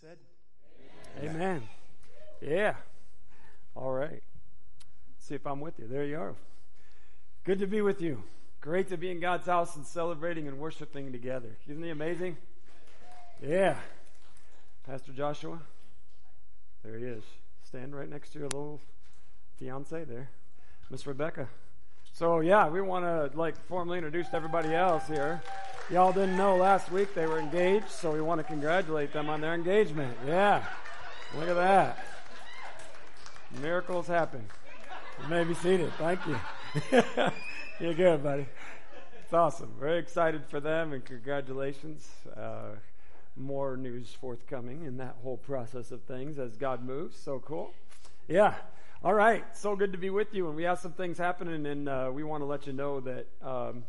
said? Amen. Amen. Yeah. All right. See if I'm with you. There you are. Good to be with you. Great to be in God's house and celebrating and worshiping together. Isn't he amazing? Yeah. Pastor Joshua. There he is. Stand right next to your little fiance there. Miss Rebecca. So yeah, we want to like formally introduce everybody else here. Y'all didn't know last week they were engaged, so we want to congratulate them on their engagement. Yeah. Look at that. Miracles happen. You may be seated. Thank you. You're good, buddy. It's awesome. Very excited for them and congratulations. Uh, more news forthcoming in that whole process of things as God moves. So cool. Yeah. All right. So good to be with you. And we have some things happening, and uh, we want to let you know that. Um,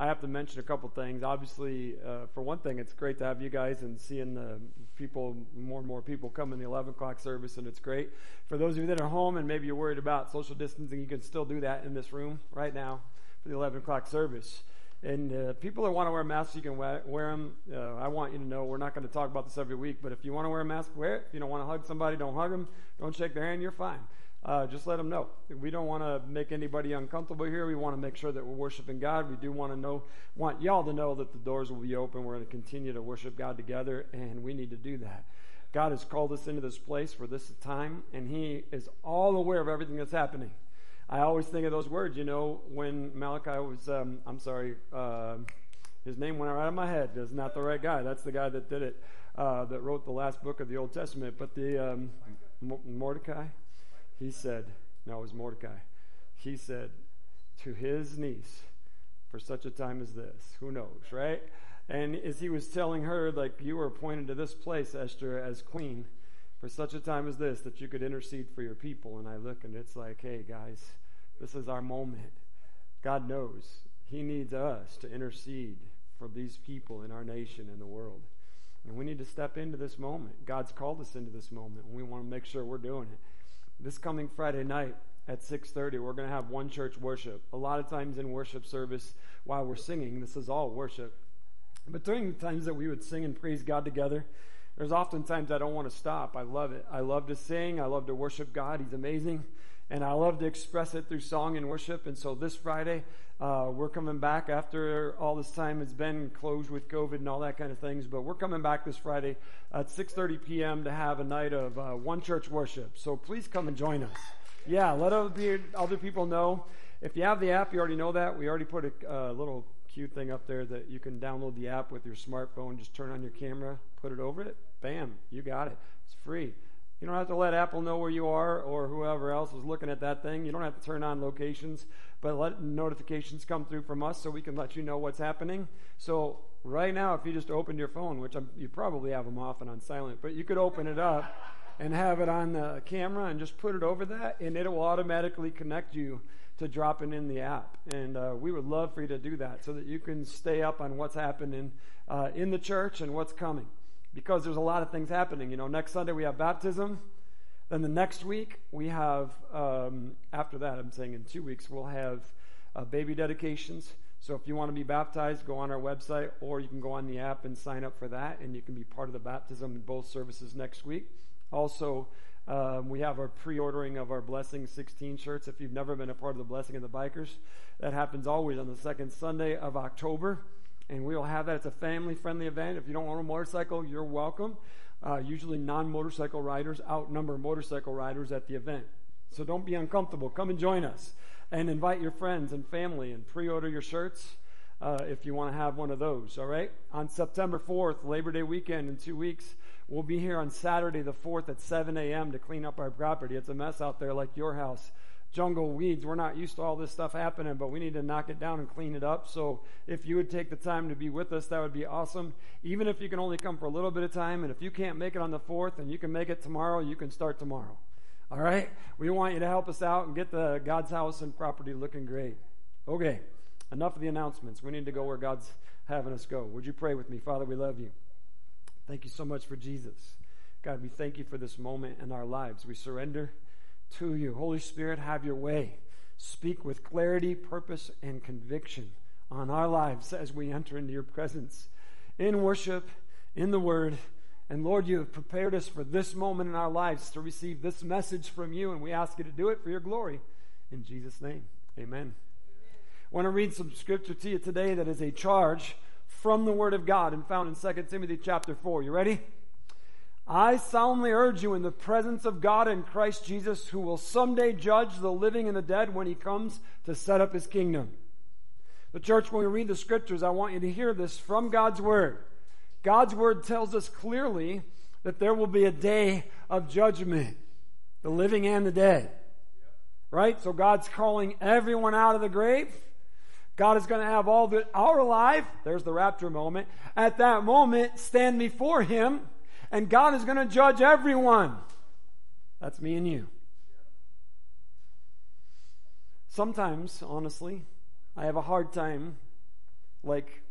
I have to mention a couple things. Obviously, uh, for one thing, it's great to have you guys and seeing the people, more and more people come in the 11 o'clock service, and it's great. For those of you that are home and maybe you're worried about social distancing, you can still do that in this room right now for the 11 o'clock service. And uh, people that want to wear masks, you can wear, them. Uh, I want you to know we're not going to talk about this every week, but if you want to wear a mask, wear it. If you don't want to hug somebody, don't hug them. Don't shake their hand, you're fine uh, just let them know. We don't want to make anybody uncomfortable here. We want to make sure that we're worshiping God. We do want to know, want y'all to know that the doors will be open. We're going to continue to worship God together, and we need to do that. God has called us into this place for this time, and He is all aware of everything that's happening. I always think of those words, you know, when Malachi was, um, I'm sorry, uh, his name went right out of my head. That's not the right guy. That's the guy that did it, uh, that wrote the last book of the Old Testament. But the um, Mordecai, he said, no, it was Mordecai. He said to his niece, for such a time as this, who knows, right? And as he was telling her, like, you were appointed to this place, Esther, as queen, for such a time as this, that you could intercede for your people. And I look and it's like, hey, guys, this is our moment. God knows He needs us to intercede for these people in our nation and the world. And we need to step into this moment. God's called us into this moment, and we want to make sure we're doing it this coming Friday night at 6:30 we're going to have one church worship. A lot of times in worship service while we're singing, this is all worship. But during the times that we would sing and praise God together, there's often times I don't want to stop. I love it. I love to sing. I love to worship God. He's amazing. And I love to express it through song and worship. And so this Friday, uh, we're coming back after all this time has been closed with COVID and all that kind of things. But we're coming back this Friday at 6:30 p.m. to have a night of uh, one church worship. So please come and join us. Yeah, let other, people know. If you have the app, you already know that. We already put a uh, little cute thing up there that you can download the app with your smartphone. Just turn on your camera, put it over it, bam, you got it. It's free. You don't have to let Apple know where you are or whoever else is looking at that thing. You don't have to turn on locations, but let notifications come through from us so we can let you know what's happening. So right now, if you just opened your phone, which I'm, you probably have them off and on silent, but you could open it up and have it on the camera and just put it over that, and it will automatically connect you to dropping in the app. And uh, we would love for you to do that so that you can stay up on what's happening uh, in the church and what's coming because there's a lot of things happening. You know, next Sunday we have baptism. Then the next week we have, um, after that, I'm saying in two weeks, we'll have uh, baby dedications. So if you want to be baptized, go on our website or you can go on the app and sign up for that, and you can be part of the baptism in both services next week. Also, um, we have our pre-ordering of our Blessing 16 shirts. If you've never been a part of the Blessing of the Bikers, that happens always on the second Sunday of October and we will have that. It's a family friendly event. If you don't own a motorcycle, you're welcome. Uh, usually, non motorcycle riders outnumber motorcycle riders at the event. So don't be uncomfortable. Come and join us and invite your friends and family and pre order your shirts. Uh, if you want to have one of those, all right? On September 4th, Labor Day weekend in two weeks, we'll be here on Saturday the 4th at 7 a.m. to clean up our property. It's a mess out there like your house jungle weeds. We're not used to all this stuff happening, but we need to knock it down and clean it up. So if you would take the time to be with us, that would be awesome. Even if you can only come for a little bit of time, and if you can't make it on the 4th and you can make it tomorrow, you can start tomorrow. All right? We want you to help us out and get the God's house and property looking great. Okay, enough of the announcements. We need to go where God's having us go. Would you pray with me? Father, we love you. Thank you so much for Jesus. God, we thank you for this moment in our lives. We surrender to you. Holy Spirit, have your way. Speak with clarity, purpose, and conviction on our lives as we enter into your presence in worship, in the word, And Lord, you have prepared us for this moment in our lives to receive this message from you, and we ask you to do it for your glory. In Jesus' name, amen. I want to read some scripture to you today that is a charge from the Word of God and found in 2 Timothy chapter 4. You ready? I solemnly urge you in the presence of God and Christ Jesus, who will someday judge the living and the dead when he comes to set up his kingdom. The church, when we read the scriptures, I want you to hear this from God's Word. God's Word tells us clearly that there will be a day of judgment, the living and the dead. Right? So God's calling everyone out of the grave. God is going to have all that are alive. There's the rapture moment. At that moment, stand before Him and God is going to judge everyone. That's me and you. Sometimes, honestly, I have a hard time, like,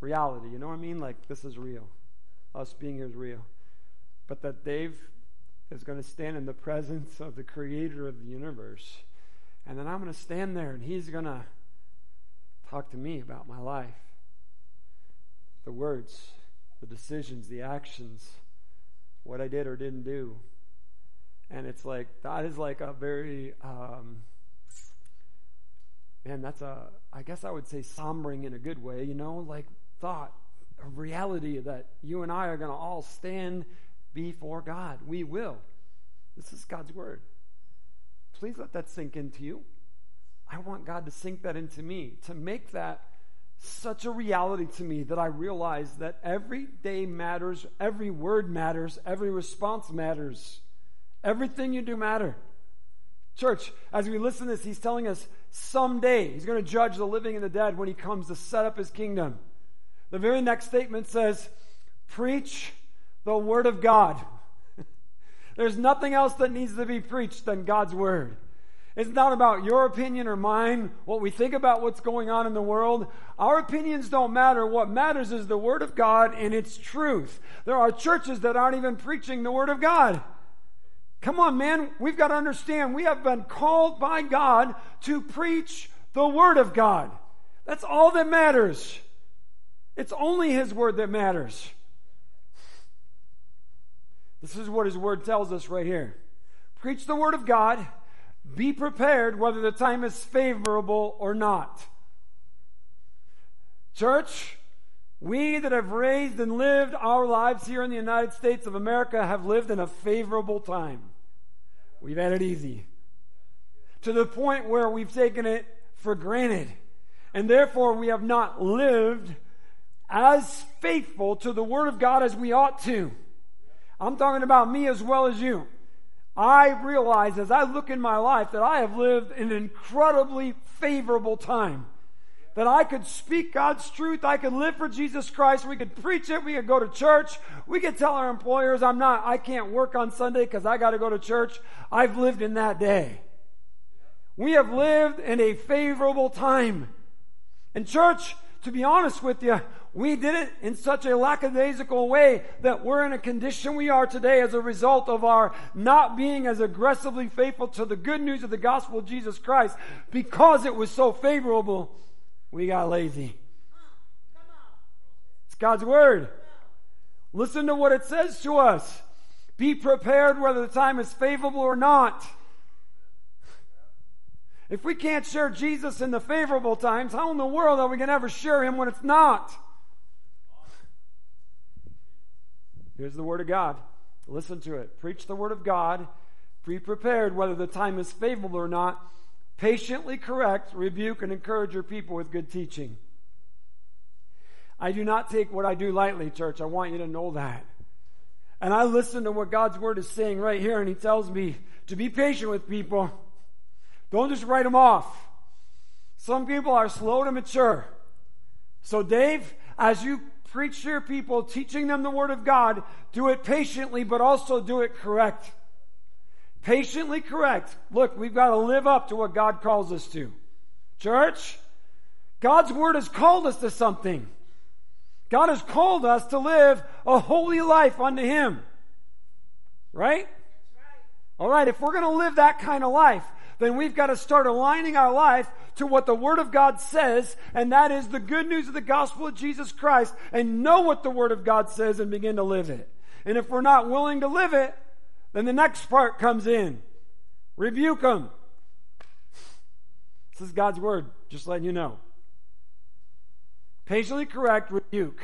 reality. You know what I mean? Like, this is real. Us being here is real. But that Dave is going to stand in the presence of the creator of the universe. And then I'm going to stand there and he's going to talk to me about my life. The words the decisions, the actions, what I did or didn't do. And it's like, that is like a very, um, man, that's a, I guess I would say sombering in a good way, you know, like thought, a reality that you and I are going to all stand before God. We will. This is God's word. Please let that sink into you. I want God to sink that into me, to make that such a reality to me that I realize that every day matters, every word matters, every response matters. Everything you do matter. Church, as we listen to this, he's telling us someday he's going to judge the living and the dead when he comes to set up his kingdom. The very next statement says, Preach the word of God. There's nothing else that needs to be preached than God's word. It's not about your opinion or mine, what we think about what's going on in the world. Our opinions don't matter. What matters is the Word of God and its truth. There are churches that aren't even preaching the Word of God. Come on, man. We've got to understand we have been called by God to preach the Word of God. That's all that matters. It's only His Word that matters. This is what His Word tells us right here. Preach the Word of God be prepared whether the time is favorable or not. Church, we that have raised and lived our lives here in the United States of America have lived in a favorable time. We've had it easy. To the point where we've taken it for granted. And therefore, we have not lived as faithful to the Word of God as we ought to. I'm talking about me as well as you. I realize as I look in my life that I have lived an incredibly favorable time. That I could speak God's truth. I could live for Jesus Christ. We could preach it. We could go to church. We could tell our employers, I'm not, I can't work on Sunday because I got to go to church. I've lived in that day. We have lived in a favorable time. And church, to be honest with you, we did it in such a lackadaisical way that we're in a condition we are today as a result of our not being as aggressively faithful to the good news of the gospel of Jesus Christ because it was so favorable. We got lazy. It's God's word. Listen to what it says to us. Be prepared whether the time is favorable or not. If we can't share Jesus in the favorable times, how in the world are we going to ever share him when it's not? Here's the Word of God. Listen to it. Preach the Word of God. Be prepared whether the time is favorable or not. Patiently correct, rebuke, and encourage your people with good teaching. I do not take what I do lightly, church. I want you to know that. And I listen to what God's Word is saying right here, and He tells me to be patient with people. Don't just write them off. Some people are slow to mature. So, Dave, as you preach to your people, teaching them the Word of God, do it patiently, but also do it correct. Patiently correct. Look, we've got to live up to what God calls us to. Church, God's Word has called us to something. God has called us to live a holy life unto Him. Right? All right, if we're going to live that kind of life, then we've got to start aligning our life to what the Word of God says, and that is the good news of the gospel of Jesus Christ, and know what the Word of God says and begin to live it. And if we're not willing to live it, then the next part comes in. Rebuke them. This is God's word, just letting you know. Patiently correct, rebuke.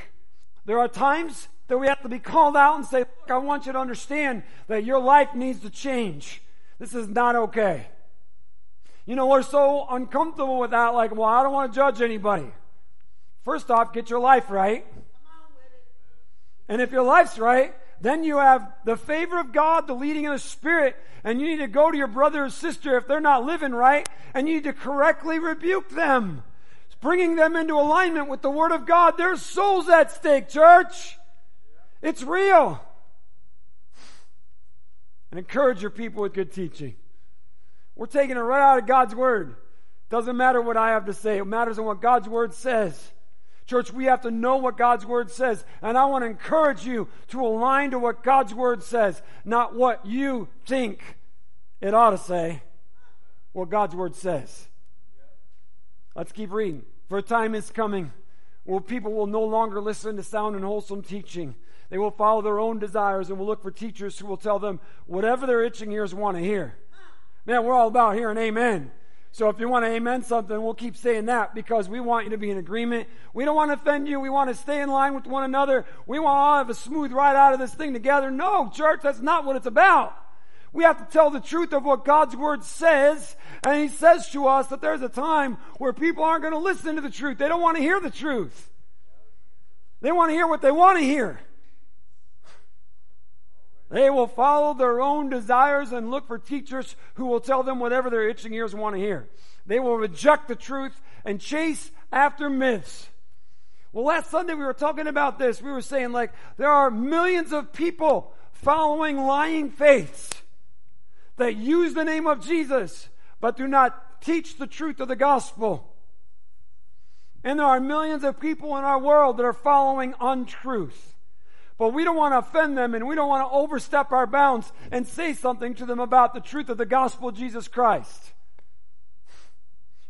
There are times that we have to be called out and say, Look, I want you to understand that your life needs to change. This is not okay. You know, we're so uncomfortable with that, like, well, I don't want to judge anybody. First off, get your life right. And if your life's right, then you have the favor of God, the leading of the Spirit, and you need to go to your brother or sister if they're not living right, and you need to correctly rebuke them, it's bringing them into alignment with the Word of God. There's souls at stake, church. It's real. And encourage your people with good teaching. We're taking it right out of God's Word. Doesn't matter what I have to say. It matters on what God's Word says. Church, we have to know what God's Word says. And I want to encourage you to align to what God's Word says, not what you think it ought to say, what God's Word says. Let's keep reading. For a time is coming where people will no longer listen to sound and wholesome teaching. They will follow their own desires and will look for teachers who will tell them whatever their itching ears want to hear. Man, we're all about hearing amen. So if you want to amen something, we'll keep saying that because we want you to be in agreement. We don't want to offend you. We want to stay in line with one another. We want to all have a smooth ride out of this thing together. No, church, that's not what it's about. We have to tell the truth of what God's Word says. And He says to us that there's a time where people aren't going to listen to the truth. They don't want to hear the truth. They want to hear what they want to hear. They will follow their own desires and look for teachers who will tell them whatever their itching ears want to hear. They will reject the truth and chase after myths. Well, last Sunday we were talking about this. We were saying like there are millions of people following lying faiths that use the name of Jesus but do not teach the truth of the gospel. And there are millions of people in our world that are following untruth. But we don't want to offend them and we don't want to overstep our bounds and say something to them about the truth of the gospel of Jesus Christ.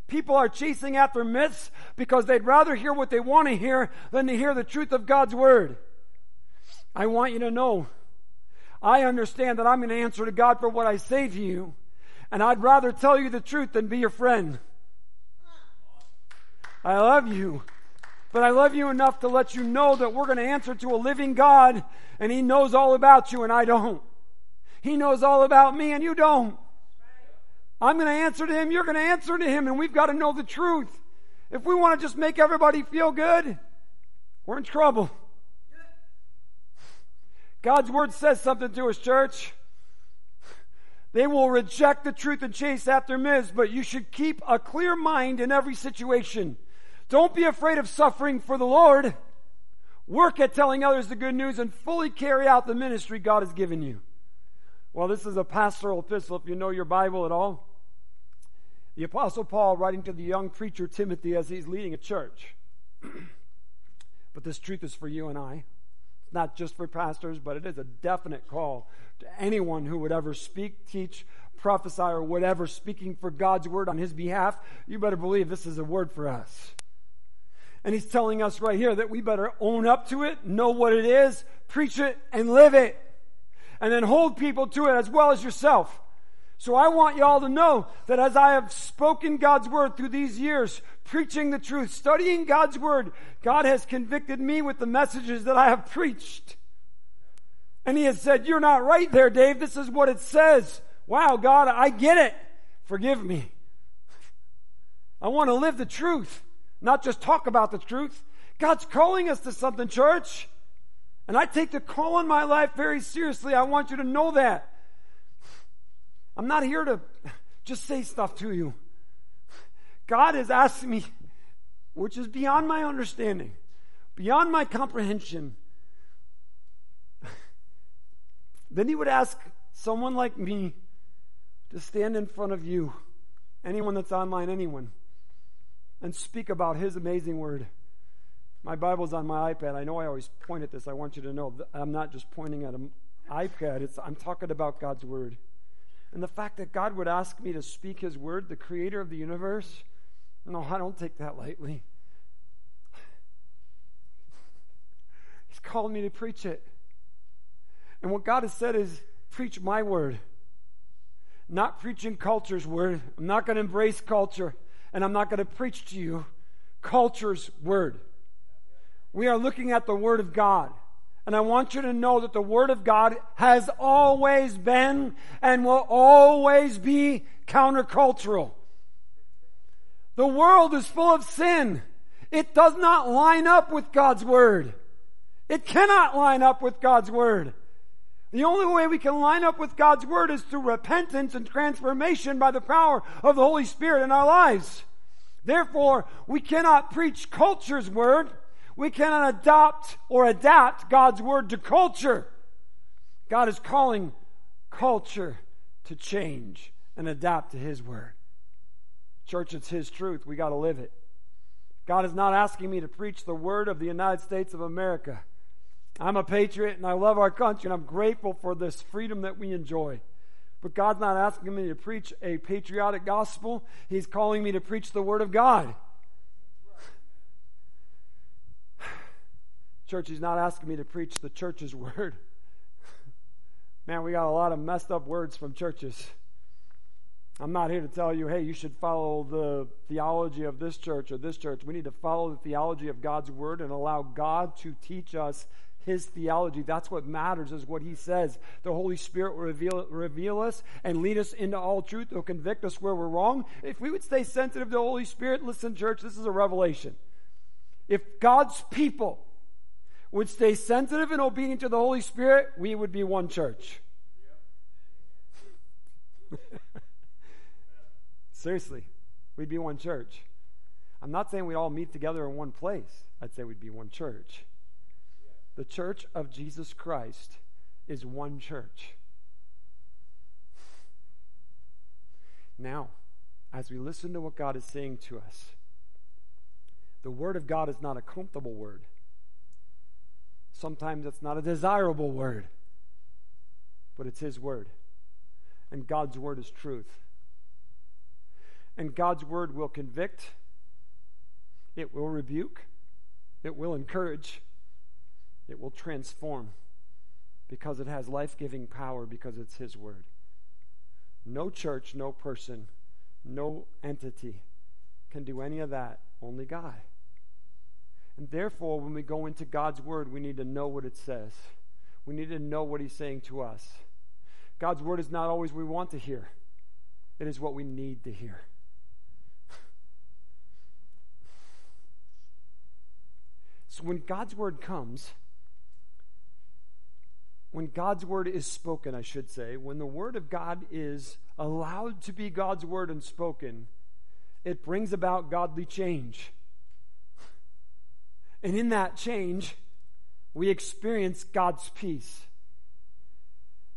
People are chasing after myths because they'd rather hear what they want to hear than to hear the truth of God's word. I want you to know, I understand that I'm going to answer to God for what I say to you, and I'd rather tell you the truth than be your friend. I love you. But I love you enough to let you know that we're going to answer to a living God and He knows all about you and I don't. He knows all about me and you don't. I'm going to answer to Him, you're going to answer to Him, and we've got to know the truth. If we want to just make everybody feel good, we're in trouble. God's Word says something to us, church. They will reject the truth and chase after myths, but you should keep a clear mind in every situation. Don't be afraid of suffering for the Lord. Work at telling others the good news and fully carry out the ministry God has given you. Well, this is a pastoral epistle if you know your Bible at all. The Apostle Paul writing to the young preacher Timothy as he's leading a church. but this truth is for you and I. Not just for pastors, but it is a definite call to anyone who would ever speak, teach, prophesy, or whatever, speaking for God's word on his behalf. You better believe this is a word for us. And he's telling us right here that we better own up to it, know what it is, preach it, and live it. And then hold people to it as well as yourself. So I want y'all to know that as I have spoken God's word through these years, preaching the truth, studying God's word, God has convicted me with the messages that I have preached. And he has said, you're not right there, Dave. This is what it says. Wow, God, I get it. Forgive me. I want to live the truth not just talk about the truth. God's calling us to something, church. And I take the call in my life very seriously. I want you to know that. I'm not here to just say stuff to you. God is asking me, which is beyond my understanding, beyond my comprehension. then He would ask someone like me to stand in front of you, anyone that's online, anyone and speak about His amazing word. My Bible's on my iPad. I know I always point at this. I want you to know I'm not just pointing at an iPad, it's, I'm talking about God's word. And the fact that God would ask me to speak His word, the creator of the universe, no, I don't take that lightly. He's called me to preach it. And what God has said is preach my word, not preaching culture's word. I'm not going to embrace culture, and I'm not going to preach to you culture's word. We are looking at the word of God. And I want you to know that the Word of God has always been and will always be countercultural. The world is full of sin. It does not line up with God's Word. It cannot line up with God's Word. The only way we can line up with God's Word is through repentance and transformation by the power of the Holy Spirit in our lives. Therefore, we cannot preach culture's Word we cannot adopt or adapt God's word to culture. God is calling culture to change and adapt to His word. Church, it's His truth. We got to live it. God is not asking me to preach the word of the United States of America. I'm a patriot and I love our country and I'm grateful for this freedom that we enjoy. But God's not asking me to preach a patriotic gospel. He's calling me to preach the word of God. Church, he's not asking me to preach the church's word. Man, we got a lot of messed up words from churches. I'm not here to tell you, hey, you should follow the theology of this church or this church. We need to follow the theology of God's word and allow God to teach us his theology. That's what matters, is what he says. The Holy Spirit will reveal, reveal us and lead us into all truth. He'll convict us where we're wrong. If we would stay sensitive to the Holy Spirit, listen, church, this is a revelation. If God's people would stay sensitive and obedient to the Holy Spirit, we would be one church. Seriously, we'd be one church. I'm not saying we'd all meet together in one place. I'd say we'd be one church. The church of Jesus Christ is one church. Now, as we listen to what God is saying to us, the Word of God is not a comfortable word. Sometimes it's not a desirable word, but it's His word. And God's word is truth. And God's word will convict, it will rebuke, it will encourage, it will transform because it has life giving power because it's His word. No church, no person, no entity can do any of that, only God. And therefore, when we go into God's Word, we need to know what it says. We need to know what He's saying to us. God's Word is not always what we want to hear, it is what we need to hear. So when God's Word comes, when God's Word is spoken, I should say, when the Word of God is allowed to be God's Word and spoken, it brings about godly change. And in that change, we experience God's peace.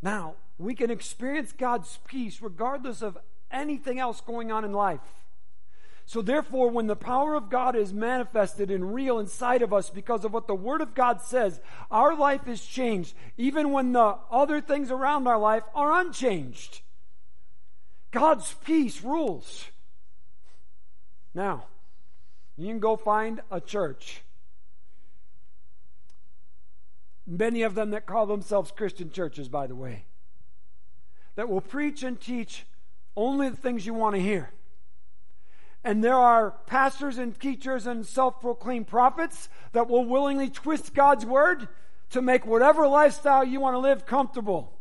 Now, we can experience God's peace regardless of anything else going on in life. So, therefore, when the power of God is manifested and real inside of us because of what the Word of God says, our life is changed, even when the other things around our life are unchanged. God's peace rules. Now, you can go find a church Many of them that call themselves Christian churches, by the way, that will preach and teach only the things you want to hear. And there are pastors and teachers and self proclaimed prophets that will willingly twist God's word to make whatever lifestyle you want to live comfortable.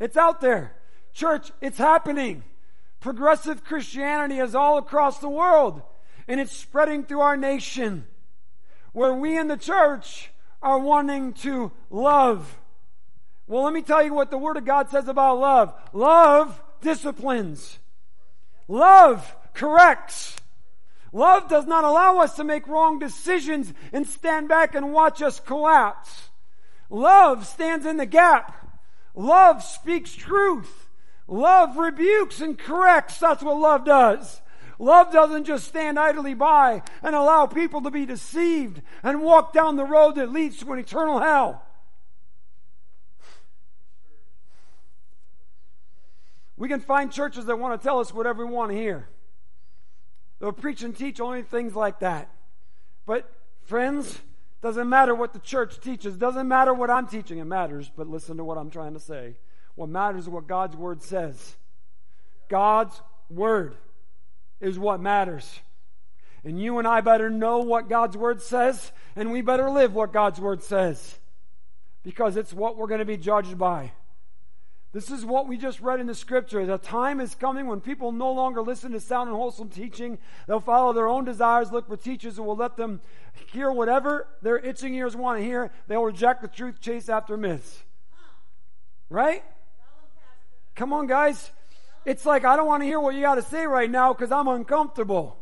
It's out there. Church, it's happening. Progressive Christianity is all across the world, and it's spreading through our nation. Where we in the church are wanting to love. Well, let me tell you what the Word of God says about love. Love disciplines. Love corrects. Love does not allow us to make wrong decisions and stand back and watch us collapse. Love stands in the gap. Love speaks truth. Love rebukes and corrects. That's what love does. Love doesn't just stand idly by and allow people to be deceived and walk down the road that leads to an eternal hell. We can find churches that want to tell us whatever we want to hear. They'll preach and teach only things like that. But, friends, Doesn't matter what the church teaches. Doesn't matter what I'm teaching. It matters, but listen to what I'm trying to say. What matters is what God's word says. God's word is what matters. And you and I better know what God's word says, and we better live what God's word says. Because it's what we're going to be judged by. This is what we just read in the scripture. The time is coming when people no longer listen to sound and wholesome teaching. They'll follow their own desires, look for teachers who will let them hear whatever their itching ears want to hear. They'll reject the truth, chase after myths. Right? Come on, guys. It's like, I don't want to hear what you got to say right now because I'm uncomfortable.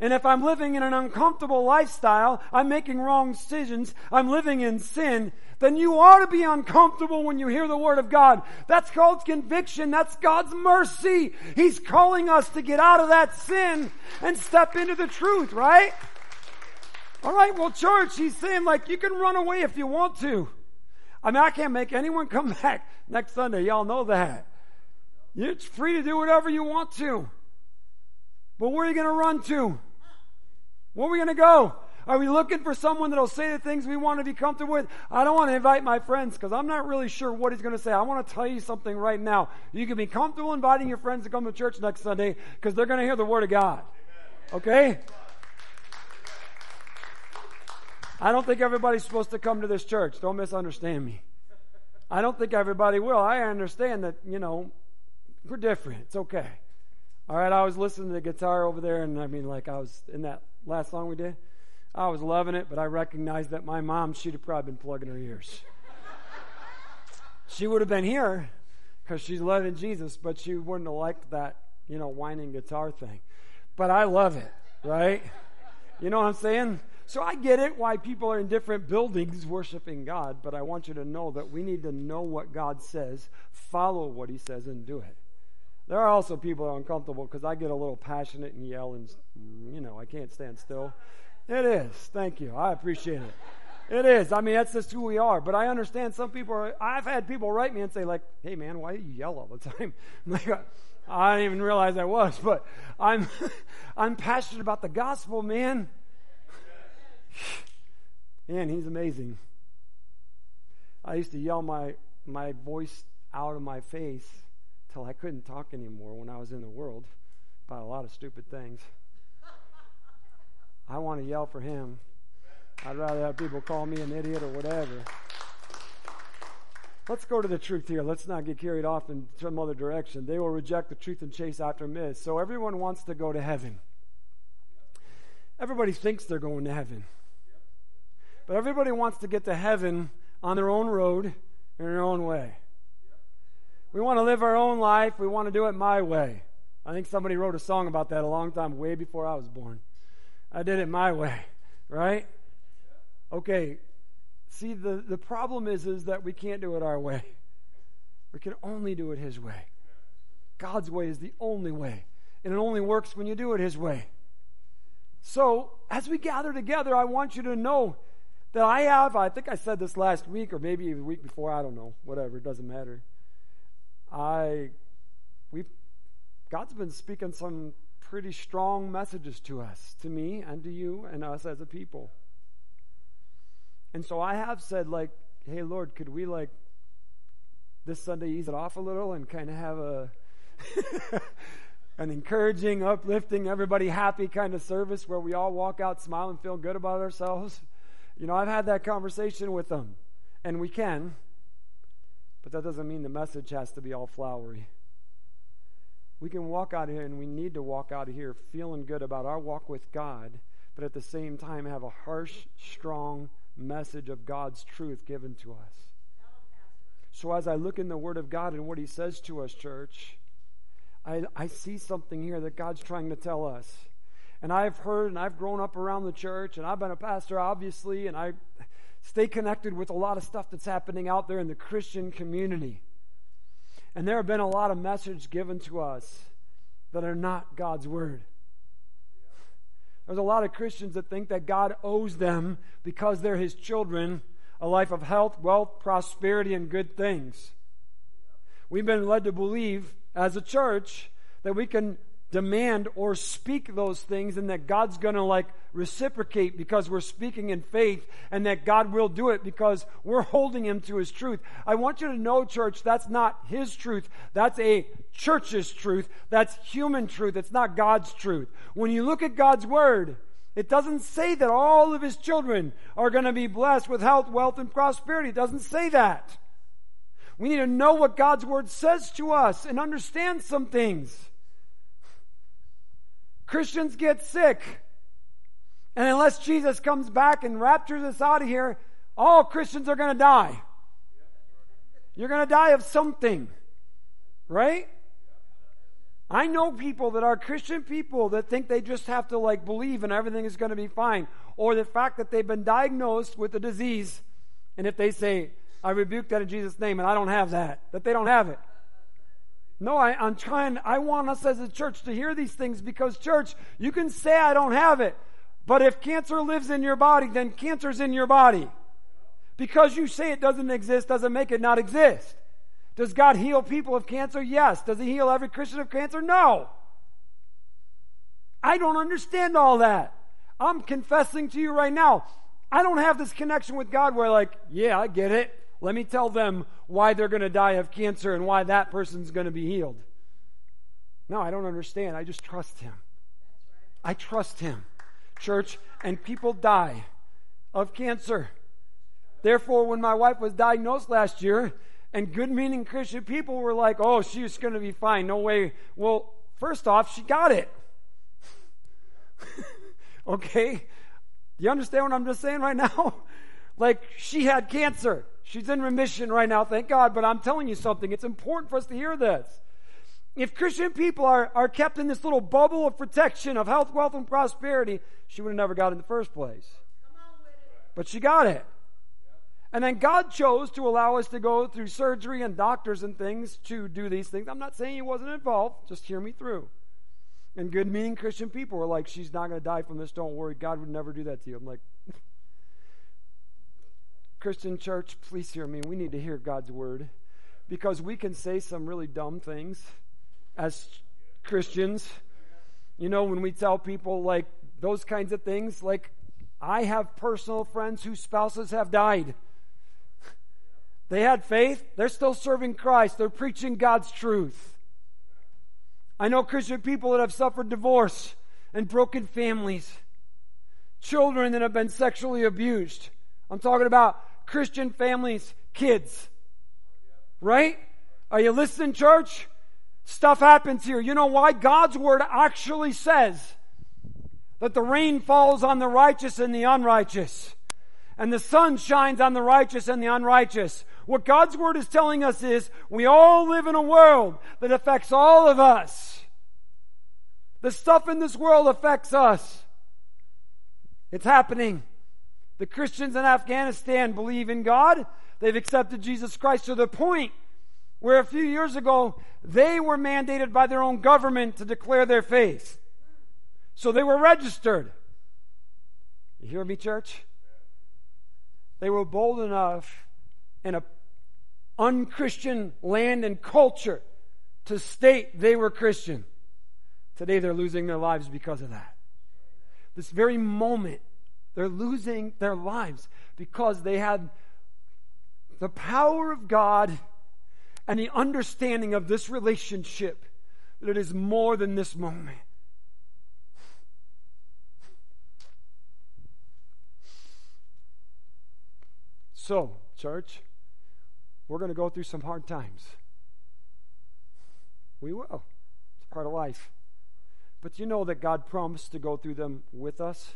And if I'm living in an uncomfortable lifestyle, I'm making wrong decisions, I'm living in sin, then you ought to be uncomfortable when you hear the Word of God. That's called conviction. That's God's mercy. He's calling us to get out of that sin and step into the truth, right? All right, well, church, he's saying like you can run away if you want to. I mean, I can't make anyone come back next Sunday. Y'all know that. You're free to do whatever you want to. But where are you going to run to? Where are we going to go? Are we looking for someone that'll say the things we want to be comfortable with? I don't want to invite my friends because I'm not really sure what he's going to say. I want to tell you something right now. You can be comfortable inviting your friends to come to church next Sunday because they're going to hear the Word of God. Okay? I don't think everybody's supposed to come to this church. Don't misunderstand me. I don't think everybody will. I understand that, you know, we're different. It's okay. All right, I was listening to the guitar over there, and I mean, like, I was in that last song we did. I was loving it, but I recognized that my mom, she'd have probably been plugging her ears. she would have been here because she's loving Jesus, but she wouldn't have liked that, you know, whining guitar thing. But I love it, right? You know what I'm saying? So I get it why people are in different buildings worshiping God, but I want you to know that we need to know what God says, follow what He says, and do it. There are also people that are uncomfortable because I get a little passionate and yell, and, you know, I can't stand still. It is. Thank you. I appreciate it. It is. I mean, that's just who we are. But I understand some people are, I've had people write me and say, like, hey, man, why do you yell all the time? I'm like, I didn't even realize I was, but I'm, I'm passionate about the gospel, man. Man, he's amazing. I used to yell my, my voice out of my face I couldn't talk anymore when I was in the world about a lot of stupid things. I want to yell for him. I'd rather have people call me an idiot or whatever. Let's go to the truth here. Let's not get carried off in some other direction. They will reject the truth and chase after myths. So everyone wants to go to heaven. Everybody thinks they're going to heaven. But everybody wants to get to heaven on their own road in their own way. We want to live our own life. We want to do it my way. I think somebody wrote a song about that a long time, way before I was born. I did it my way, right? Okay. See, the, the problem is, is that we can't do it our way. We can only do it His way. God's way is the only way. And it only works when you do it His way. So, as we gather together, I want you to know that I have, I think I said this last week or maybe the week before, I don't know, whatever, it doesn't matter. I, we, God's been speaking some pretty strong messages to us, to me and to you and us as a people. And so I have said, like, hey, Lord, could we, like, this Sunday ease it off a little and kind of have a. an encouraging, uplifting, everybody happy kind of service where we all walk out smiling, feel good about ourselves. You know, I've had that conversation with them, and we can, but that doesn't mean the message has to be all flowery. We can walk out of here, and we need to walk out of here feeling good about our walk with God, but at the same time have a harsh, strong message of God's truth given to us. So as I look in the Word of God and what He says to us, church, I, I see something here that God's trying to tell us. And I've heard and I've grown up around the church and I've been a pastor, obviously, and I stay connected with a lot of stuff that's happening out there in the Christian community. And there have been a lot of messages given to us that are not God's word. There's a lot of Christians that think that God owes them because they're his children a life of health, wealth, prosperity, and good things. We've been led to believe as a church that we can demand or speak those things and that God's going to like reciprocate because we're speaking in faith and that God will do it because we're holding him to his truth. I want you to know, church, that's not his truth. That's a church's truth. That's human truth. It's not God's truth. When you look at God's word, it doesn't say that all of his children are going to be blessed with health, wealth, and prosperity. It doesn't say that. We need to know what God's word says to us and understand some things. Christians get sick. And unless Jesus comes back and raptures us out of here, all Christians are going to die. You're going to die of something. Right? I know people that are Christian people that think they just have to like believe and everything is going to be fine. Or the fact that they've been diagnosed with a disease and if they say, I rebuke that in Jesus' name and I don't have that, that they don't have it. No, I, am trying, I want us as a church to hear these things because, church, you can say I don't have it, but if cancer lives in your body, then cancer's in your body. Because you say it doesn't exist doesn't make it not exist. Does God heal people of cancer? Yes. Does He heal every Christian of cancer? No. I don't understand all that. I'm confessing to you right now. I don't have this connection with God where, like, yeah, I get it. Let me tell them why they're going to die of cancer and why that person's going to be healed. No, I don't understand. I just trust him. I trust him. Church, and people die of cancer. Therefore, when my wife was diagnosed last year, and good meaning Christian people were like, oh, she's going to be fine. No way. Well, first off, she got it. okay? Do you understand what I'm just saying right now? like, she had cancer. She's in remission right now, thank God. But I'm telling you something. It's important for us to hear this. If Christian people are, are kept in this little bubble of protection of health, wealth, and prosperity, she would have never got in the first place. But she got it. And then God chose to allow us to go through surgery and doctors and things to do these things. I'm not saying he wasn't involved, just hear me through. And good meaning Christian people were like, she's not going to die from this, don't worry. God would never do that to you. I'm like, Christian church, please hear me. We need to hear God's word because we can say some really dumb things as Christians. You know, when we tell people like those kinds of things, like I have personal friends whose spouses have died. They had faith, they're still serving Christ, they're preaching God's truth. I know Christian people that have suffered divorce and broken families, children that have been sexually abused. I'm talking about Christian families, kids. Right? Are you listening, church? Stuff happens here. You know why? God's word actually says that the rain falls on the righteous and the unrighteous, and the sun shines on the righteous and the unrighteous. What God's word is telling us is we all live in a world that affects all of us. The stuff in this world affects us. It's happening. The Christians in Afghanistan believe in God. They've accepted Jesus Christ to the point where a few years ago they were mandated by their own government to declare their faith. So they were registered. You hear me, church? They were bold enough in a unchristian land and culture to state they were Christian. Today they're losing their lives because of that. This very moment they're losing their lives because they had the power of God and the understanding of this relationship that it is more than this moment. So, church, we're going to go through some hard times. We will. It's part of life. But you know that God promised to go through them with us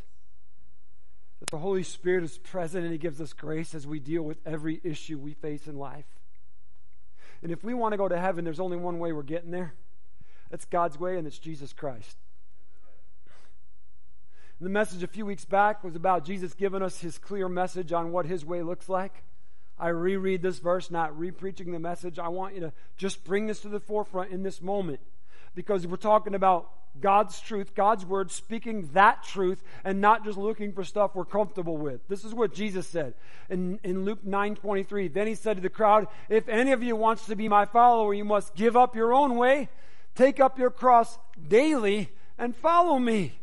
that the Holy Spirit is present and He gives us grace as we deal with every issue we face in life. And if we want to go to heaven, there's only one way we're getting there. That's God's way, and it's Jesus Christ. And the message a few weeks back was about Jesus giving us his clear message on what his way looks like. I reread this verse, not re-preaching the message. I want you to just bring this to the forefront in this moment because we're talking about God's truth, God's word, speaking that truth, and not just looking for stuff we're comfortable with. This is what Jesus said in, in Luke 9 23. Then he said to the crowd, If any of you wants to be my follower, you must give up your own way, Take up your cross daily and follow me.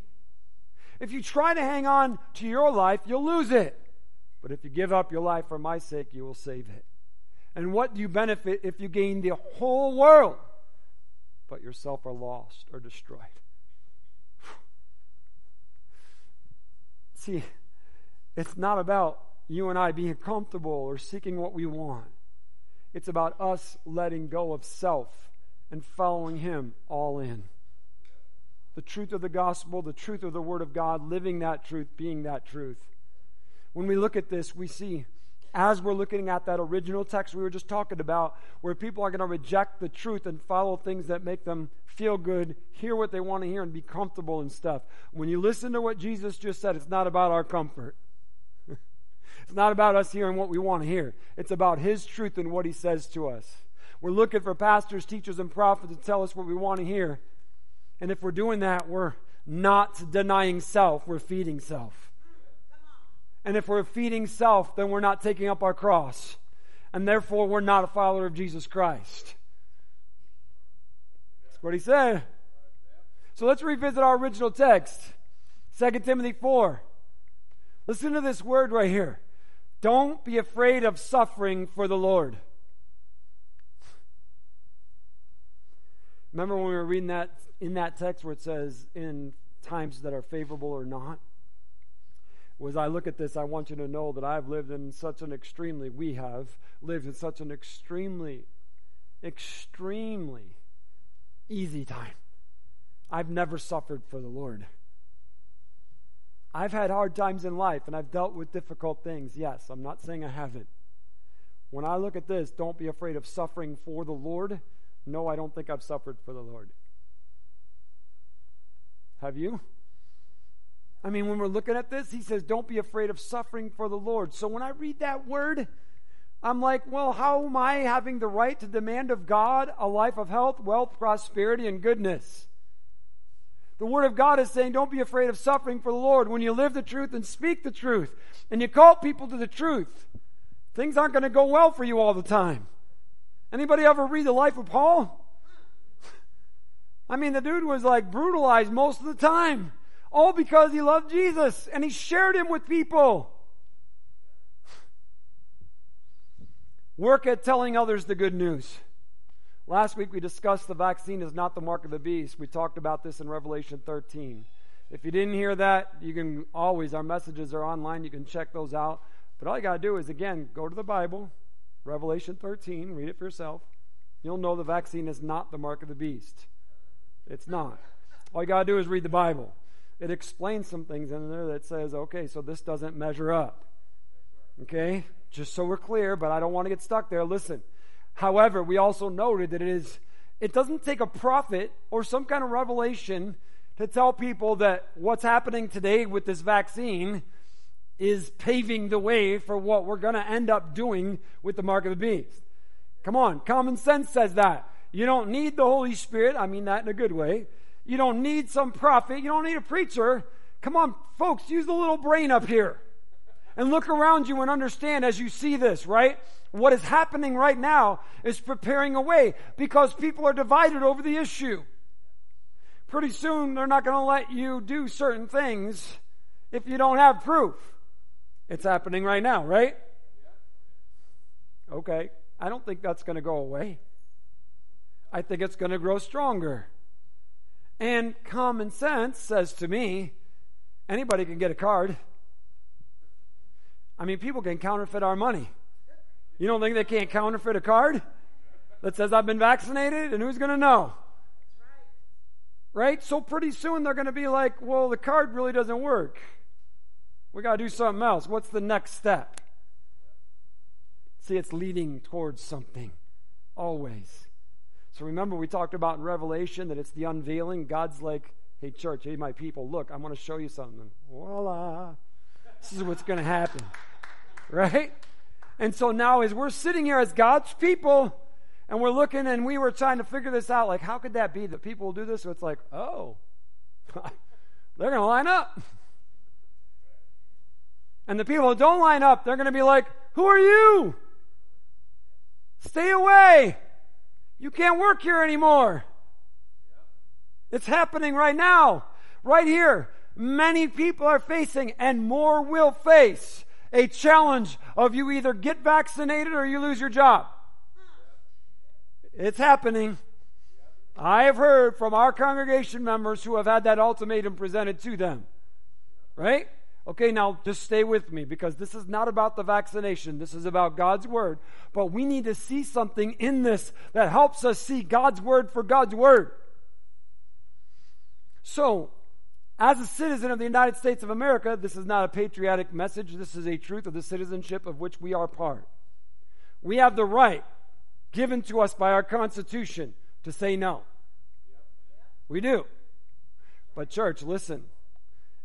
If you try to hang on to your life, you'll lose it. But if you give up your life for my sake, you will save it. And what do you benefit if you gain the whole world, but yourself are lost or destroyed? See, it's not about you and I being comfortable or seeking what we want. It's about us letting go of self and following Him all in the truth of the gospel, the truth of the Word of God, living that truth, being that truth. When we look at this, we see, as we're looking at that original text we were just talking about, where people are going to reject the truth and follow things that make them feel good, hear what they want to hear, and be comfortable and stuff. When you listen to what Jesus just said, it's not about our comfort. it's not about us hearing what we want to hear. It's about His truth and what He says to us. We're looking for pastors, teachers, and prophets to tell us what we want to hear. And if we're doing that, we're not denying self, we're feeding self. And if we're feeding self, then we're not taking up our cross. And therefore, we're not a follower of Jesus Christ. That's what he said. So let's revisit our original text 2 Timothy 4. Listen to this word right here. Don't be afraid of suffering for the Lord. Remember when we were reading that in that text where it says, in times that are favorable or not? As I look at this, I want you to know that I've lived in such an extremely, we have lived in such an extremely, extremely easy time. I've never suffered for the Lord. I've had hard times in life and I've dealt with difficult things. Yes, I'm not saying I haven't. When I look at this, don't be afraid of suffering for the Lord. No, I don't think I've suffered for the Lord. Have you? I mean, when we're looking at this, he says, Don't be afraid of suffering for the Lord. So when I read that word, I'm like, well, how am I having the right to demand of God a life of health, wealth, prosperity, and goodness? The Word of God is saying, don't be afraid of suffering for the Lord. When you live the truth and speak the truth, and you call people to the truth, things aren't going to go well for you all the time. Anybody ever read the life of Paul? I mean, the dude was like brutalized most of the time. All because he loved Jesus and he shared him with people. Work at telling others the good news. Last week we discussed the vaccine is not the mark of the beast. We talked about this in Revelation 13. If you didn't hear that, you can always, our messages are online. You can check those out. But all you got to do is, again, go to the Bible, Revelation 13, read it for yourself. You'll know the vaccine is not the mark of the beast. It's not. All you got to do is read the Bible. It explains some things in there that says, okay, so this doesn't measure up. Okay? Just so we're clear, but I don't want to get stuck there. Listen. However, we also noted that it is it doesn't take a prophet or some kind of revelation to tell people that what's happening today with this vaccine is paving the way for what we're going to end up doing with the mark of the beast. Come on, common sense says that. You don't need the Holy Spirit. I mean that in a good way. You don't need some prophet. You don't need a preacher. Come on, folks, use the little brain up here and look around you and understand as you see this, right? What is happening right now is preparing a way because people are divided over the issue. Pretty soon, they're not going to let you do certain things if you don't have proof. It's happening right now, right? Okay. I don't think that's going to go away. I think it's going to grow stronger. And common sense says to me anybody can get a card. I mean, people can counterfeit our money. You don't think they can't counterfeit a card that says I've been vaccinated? And who's going to know? Right? So pretty soon they're going to be like, well, the card really doesn't work. We got to do something else. What's the next step? See, it's leading towards something. Always. So remember, we talked about in Revelation that it's the unveiling. God's like, hey, church, hey, my people, look, I'm going to show you something. Voila. This is what's going to happen. Right? And so now, as we're sitting here as God's people, and we're looking and we were trying to figure this out, like, how could that be that people will do this? So it's like, oh, they're going to line up. And the people who don't line up, they're going to be like, who are you? Stay away. You can't work here anymore. It's happening right now, right here. Many people are facing, and more will face, a challenge of you either get vaccinated or you lose your job. It's happening. I have heard from our congregation members who have had that ultimatum presented to them. Right? Okay, now just stay with me because this is not about the vaccination. This is about God's Word. But we need to see something in this that helps us see God's Word for God's Word. So, as a citizen of the United States of America, this is not a patriotic message. This is a truth of the citizenship of which we are part. We have the right given to us by our Constitution to say no. We do. But, church, listen.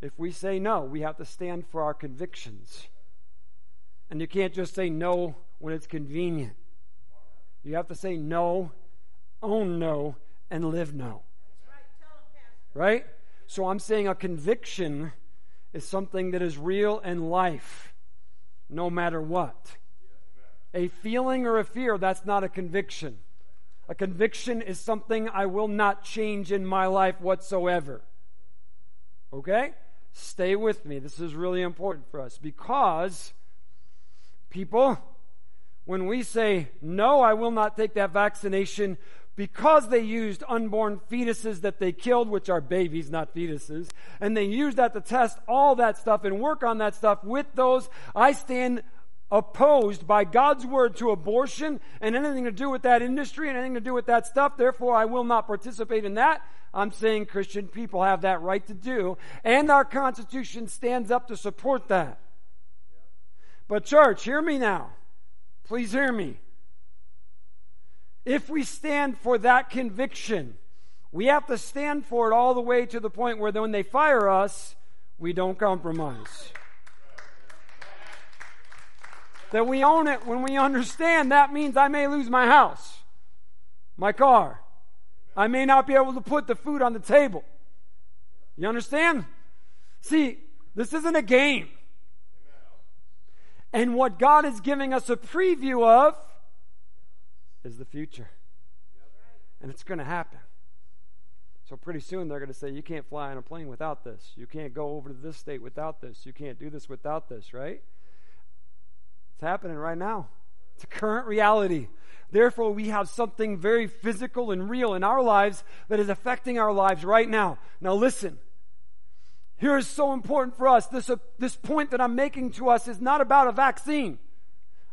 If we say no, we have to stand for our convictions. And you can't just say no when it's convenient. You have to say no, own no, and live no. Right? So I'm saying a conviction is something that is real in life, no matter what. A feeling or a fear, that's not a conviction. A conviction is something I will not change in my life whatsoever. Okay? Stay with me. This is really important for us because people, when we say, no, I will not take that vaccination because they used unborn fetuses that they killed, which are babies, not fetuses, and they used that to test all that stuff and work on that stuff with those, I stand opposed by God's word to abortion and anything to do with that industry and anything to do with that stuff. Therefore, I will not participate in that. I'm saying Christian people have that right to do, and our Constitution stands up to support that. But, church, hear me now. Please hear me. If we stand for that conviction, we have to stand for it all the way to the point where when they fire us, we don't compromise. That we own it when we understand that means I may lose my house, my car, I may not be able to put the food on the table. You understand? See, this isn't a game. And what God is giving us a preview of is the future. And it's going to happen. So pretty soon they're going to say, you can't fly on a plane without this. You can't go over to this state without this. You can't do this without this, right? It's happening right now. It's a current reality. Therefore, we have something very physical and real in our lives that is affecting our lives right now. Now, listen. Here is so important for us. This, uh, this point that I'm making to us is not about a vaccine.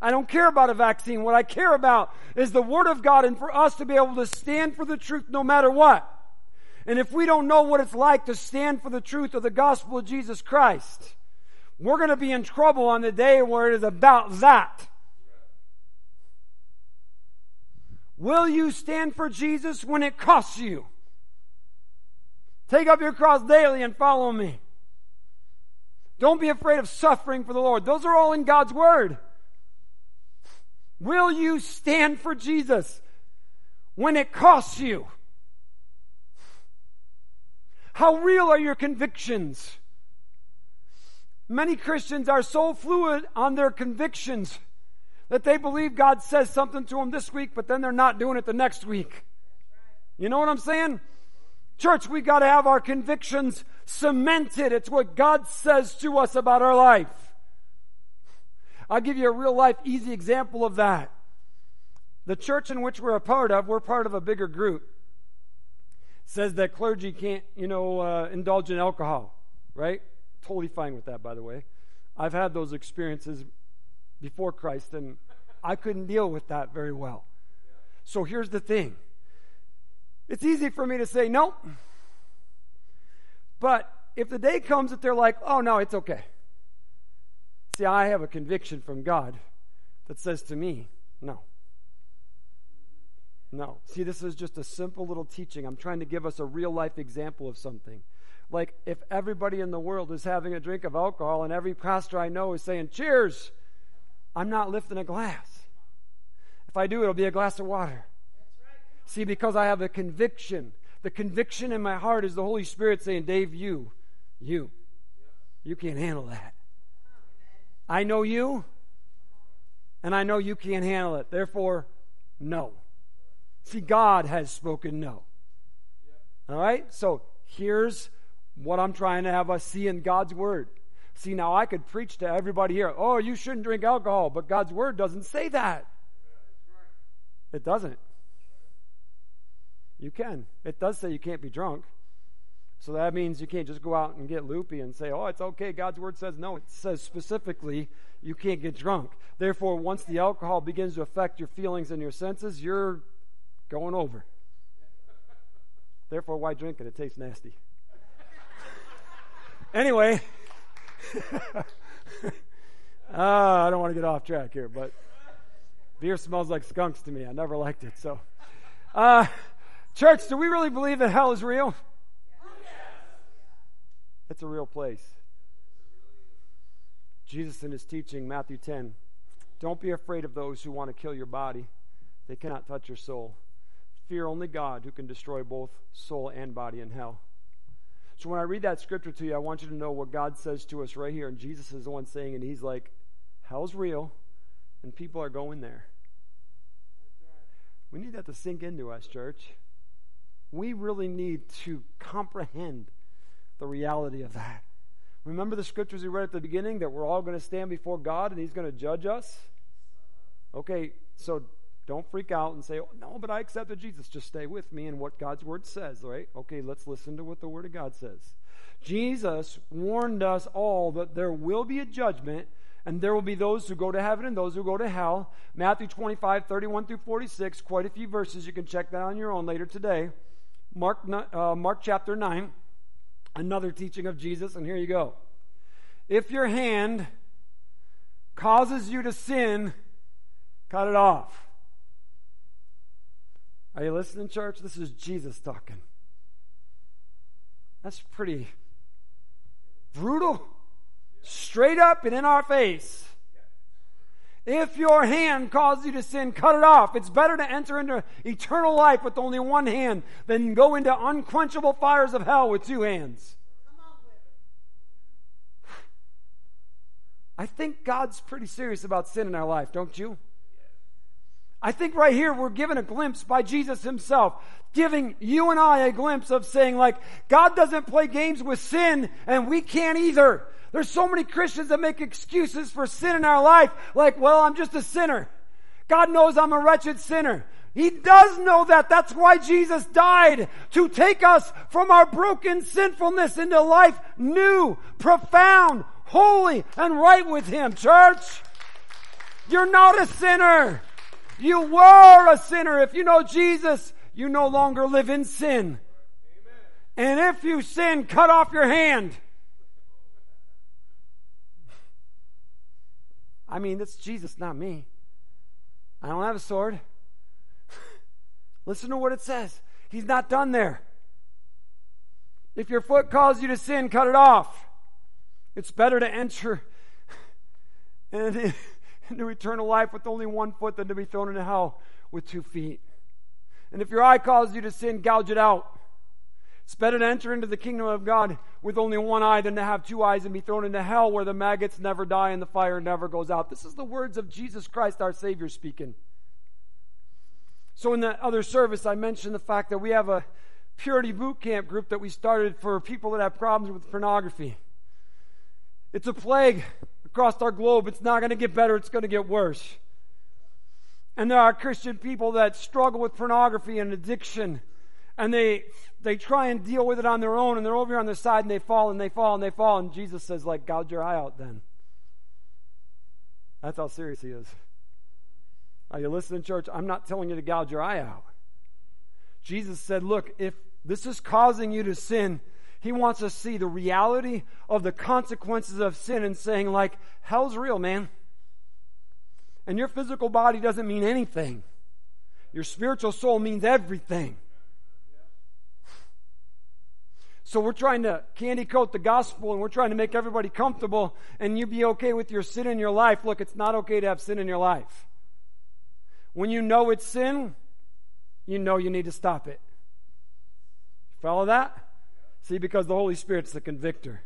I don't care about a vaccine. What I care about is the Word of God and for us to be able to stand for the truth no matter what. And if we don't know what it's like to stand for the truth of the gospel of Jesus Christ, we're going to be in trouble on the day where it is about that. Will you stand for Jesus when it costs you? Take up your cross daily and follow me. Don't be afraid of suffering for the Lord. Those are all in God's Word. Will you stand for Jesus when it costs you? How real are your convictions? Many Christians are so fluid on their convictions that they believe God says something to them this week, but then they're not doing it the next week. You know what I'm saying? Church, we got to have our convictions cemented. It's what God says to us about our life. I'll give you a real life easy example of that. The church in which we're a part of, we're part of a bigger group, says that clergy can't, you know, uh, indulge in alcohol, right? Totally fine with that, by the way. I've had those experiences before Christ, and I couldn't deal with that very well. So here's the thing it's easy for me to say no, but if the day comes that they're like, oh no, it's okay. See, I have a conviction from God that says to me, no. No. See, this is just a simple little teaching. I'm trying to give us a real life example of something. Like, if everybody in the world is having a drink of alcohol and every pastor I know is saying, cheers, I'm not lifting a glass. If I do, it'll be a glass of water. See, because I have a conviction. The conviction in my heart is the Holy Spirit saying, Dave, you, you, you can't handle that. I know you, and I know you can't handle it. Therefore, no. See, God has spoken no. All right? So here's what I'm trying to have us see in God's Word. See, now I could preach to everybody here, oh, you shouldn't drink alcohol, but God's Word doesn't say that. It doesn't. You can. It does say you can't be drunk. So that means you can't just go out and get loopy and say, oh, it's okay. God's Word says no. It says specifically you can't get drunk. Therefore, once the alcohol begins to affect your feelings and your senses, you're going over. Therefore, why drink it? It tastes nasty. Anyway, uh, I don't want to get off track here, but beer smells like skunks to me. I never liked it. So, uh, church, do we really believe that hell is real? It's a real place. Jesus in his teaching, Matthew 10, don't be afraid of those who want to kill your body. They cannot touch your soul. Fear only God who can destroy both soul and body in hell. So when I read that scripture to you, I want you to know what God says to us right here. And Jesus is the one saying, and he's like, hell's real, and people are going there. We need that to sink into us, church. We really need to comprehend the reality of that. Remember the scriptures we read at the beginning that we're all going to stand before God and He's going to judge us? Okay, so don't freak out and say, oh, no, but I accepted Jesus. Just stay with me and what God's word says, right? Okay, let's listen to what the word of God says. Jesus warned us all that there will be a judgment and there will be those who go to heaven and those who go to hell. Matthew 25, 31 through 46, quite a few verses. You can check that on your own later today. Mark, uh, Mark chapter 9 another teaching of Jesus, and here you go. If your hand causes you to sin, cut it off. Are you listening, church? This is Jesus talking. That's pretty brutal, straight up and in our face. If your hand causes you to sin, cut it off. It's better to enter into eternal life with only one hand than go into unquenchable fires of hell with two hands. I think God's pretty serious about sin in our life, don't you? I think right here we're given a glimpse by Jesus himself, giving you and I a glimpse of saying like, God doesn't play games with sin and we can't either. There's so many Christians that make excuses for sin in our life, like, well, I'm just a sinner. God knows I'm a wretched sinner. He does know that. That's why Jesus died to take us from our broken sinfulness into life new, profound, holy, and right with Him, church. You're not a sinner. You were a sinner. If you know Jesus, you no longer live in sin. And if you sin, cut off your hand. I mean, that's Jesus, not me. I don't have a sword. Listen to what it says. He's not done there. If your foot calls you to sin, cut it off. It's better to enter into eternal life with only one foot than to be thrown into hell with two feet. And if your eye calls you to sin, gouge it out. It's better to enter into the kingdom of God with only one eye than to have two eyes and be thrown into hell where the maggots never die and the fire never goes out. This is the words of Jesus Christ, our Savior, speaking. So, in the other service, I mentioned the fact that we have a purity boot camp group that we started for people that have problems with pornography. It's a plague across our globe. It's not going to get better, it's going to get worse. And there are Christian people that struggle with pornography and addiction and they they try and deal with it on their own and they're over here on the side and they fall and they fall and they fall and Jesus says like gouge your eye out then. That's how serious he is. Are you listening, church? I'm not telling you to gouge your eye out. Jesus said, look, if this is causing you to sin, he wants us to see the reality of the consequences of sin and saying, like, hell's real, man. And your physical body doesn't mean anything. Your spiritual soul means everything. So we're trying to candy coat the gospel and we're trying to make everybody comfortable and you be okay with your sin in your life. Look, it's not okay to have sin in your life. When you know it's sin, you know you need to stop it. Follow that? See, because the Holy Spirit's the convictor.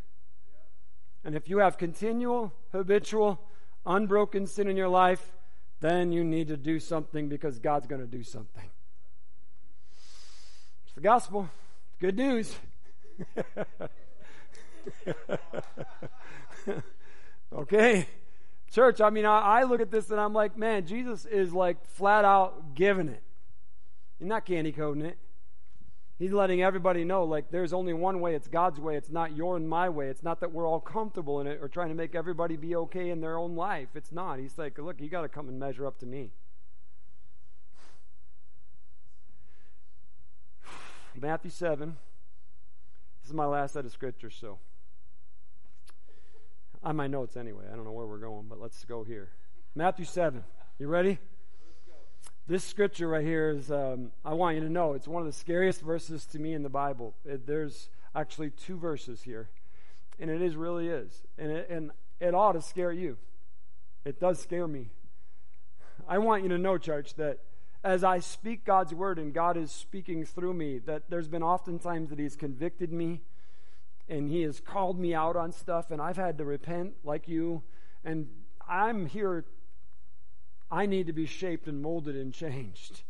And if you have continual, habitual, unbroken sin in your life, then you need to do something because God's going to do something. It's the gospel. It's Good news. okay. Church, I mean, I, I, look at this and I'm like, man, Jesus is like flat out giving it. He's not candy coding it. He's letting everybody know, like, there's only one way. It's God's way. It's not your and my way. It's not that we're all comfortable in it or trying to make everybody be okay in their own life. It's not. He's like, look, you got to come and measure up to me. Matthew 7. This is my last set of scriptures, so on my notes anyway. I don't know where we're going, but let's go here. Matthew 7. You ready? This scripture right here is, um, I want you to know, it's one of the scariest verses to me in the Bible. It, there's actually two verses here, and it is really is. And it, and it ought to scare you. It does scare me. I want you to know, church, that as I speak God's word and God is speaking through me, that there's been often times that He's convicted me and He has called me out on stuff, and I've had to repent like you. And I'm here I need to be shaped and molded and changed.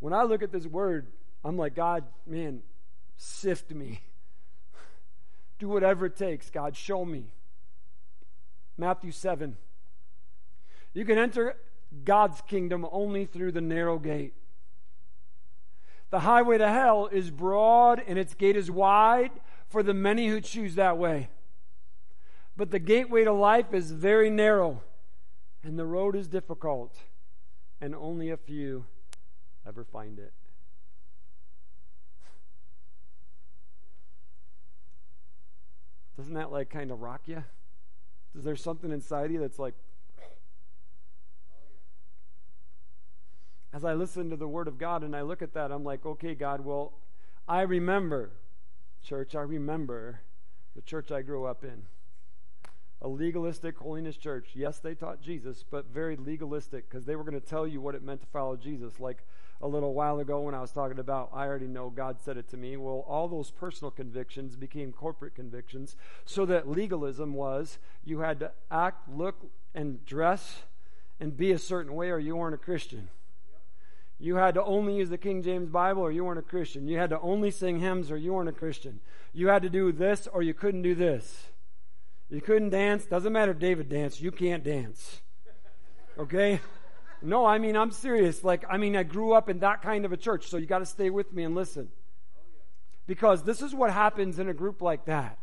When I look at this word, I'm like, God, man, sift me. Do whatever it takes, God, show me. Matthew 7. You can enter God's kingdom only through the narrow gate. The highway to hell is broad and its gate is wide for the many who choose that way. But the gateway to life is very narrow and the road is difficult, and only a few ever find it. Doesn't that like kind of rock you? Is there something inside you that's like, as I listen to the Word of God and I look at that, I'm like, okay, God, well, I remember, church, I remember the church I grew up in a legalistic holiness church. Yes, they taught Jesus, but very legalistic because they were going to tell you what it meant to follow Jesus. Like a little while ago when I was talking about, I already know God said it to me. Well, all those personal convictions became corporate convictions, so that legalism was you had to act, look, and dress and be a certain way, or you weren't a Christian. You had to only use the King James Bible or you weren't a Christian. You had to only sing hymns or you weren't a Christian. You had to do this or you couldn't do this. You couldn't dance. Doesn't matter if David danced. You can't dance. Okay? No, I mean, I'm serious. Like, I mean, I grew up in that kind of a church, so you got to stay with me and listen. Because this is what happens in a group like that.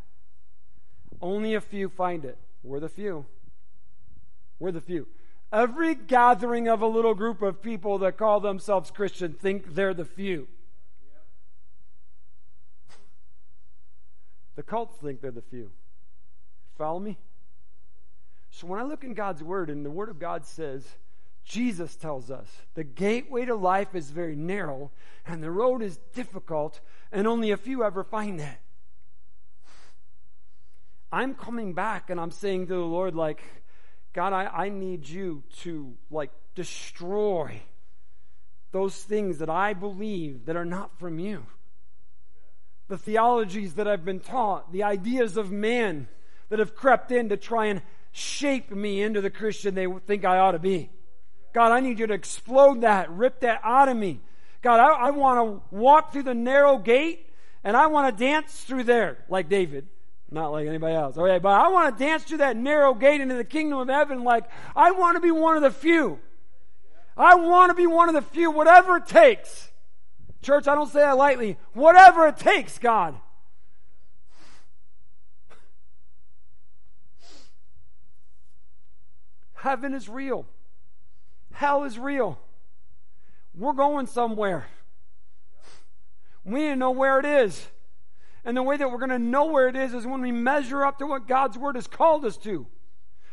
Only a few find it. We're the few. We're the few. Every gathering of a little group of people that call themselves Christian think they're the few. The cults think they're the few. Follow me? So when I look in God's Word, and the Word of God says, Jesus tells us the gateway to life is very narrow and the road is difficult, and only a few ever find that. I'm coming back and I'm saying to the Lord, like, God, I, I need you to, like, destroy those things that I believe that are not from you. The theologies that I've been taught, the ideas of man that have crept in to try and shape me into the Christian they think I ought to be. God, I need you to explode that, rip that out of me. God, I, I want to walk through the narrow gate and I want to dance through there like David. Not like anybody else. Okay, but I want to dance through that narrow gate into the kingdom of heaven like I want to be one of the few. I want to be one of the few, whatever it takes. Church, I don't say that lightly. Whatever it takes, God. Heaven is real. Hell is real. We're going somewhere. We need to know where it is. And the way that we're going to know where it is is when we measure up to what God's Word has called us to.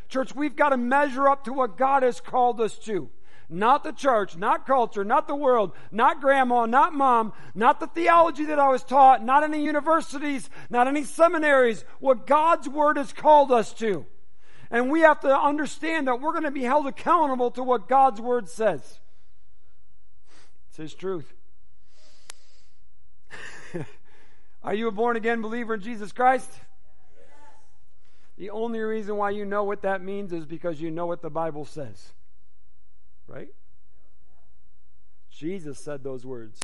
Church, we've got to measure up to what God has called us to. Not the church, not culture, not the world, not grandma, not mom, not the theology that I was taught, not any universities, not any seminaries. What God's Word has called us to. And we have to understand that we're going to be held accountable to what God's Word says. It's His truth. Are you a born again believer in Jesus Christ? The only reason why you know what that means is because you know what the Bible says. Right? Jesus said those words.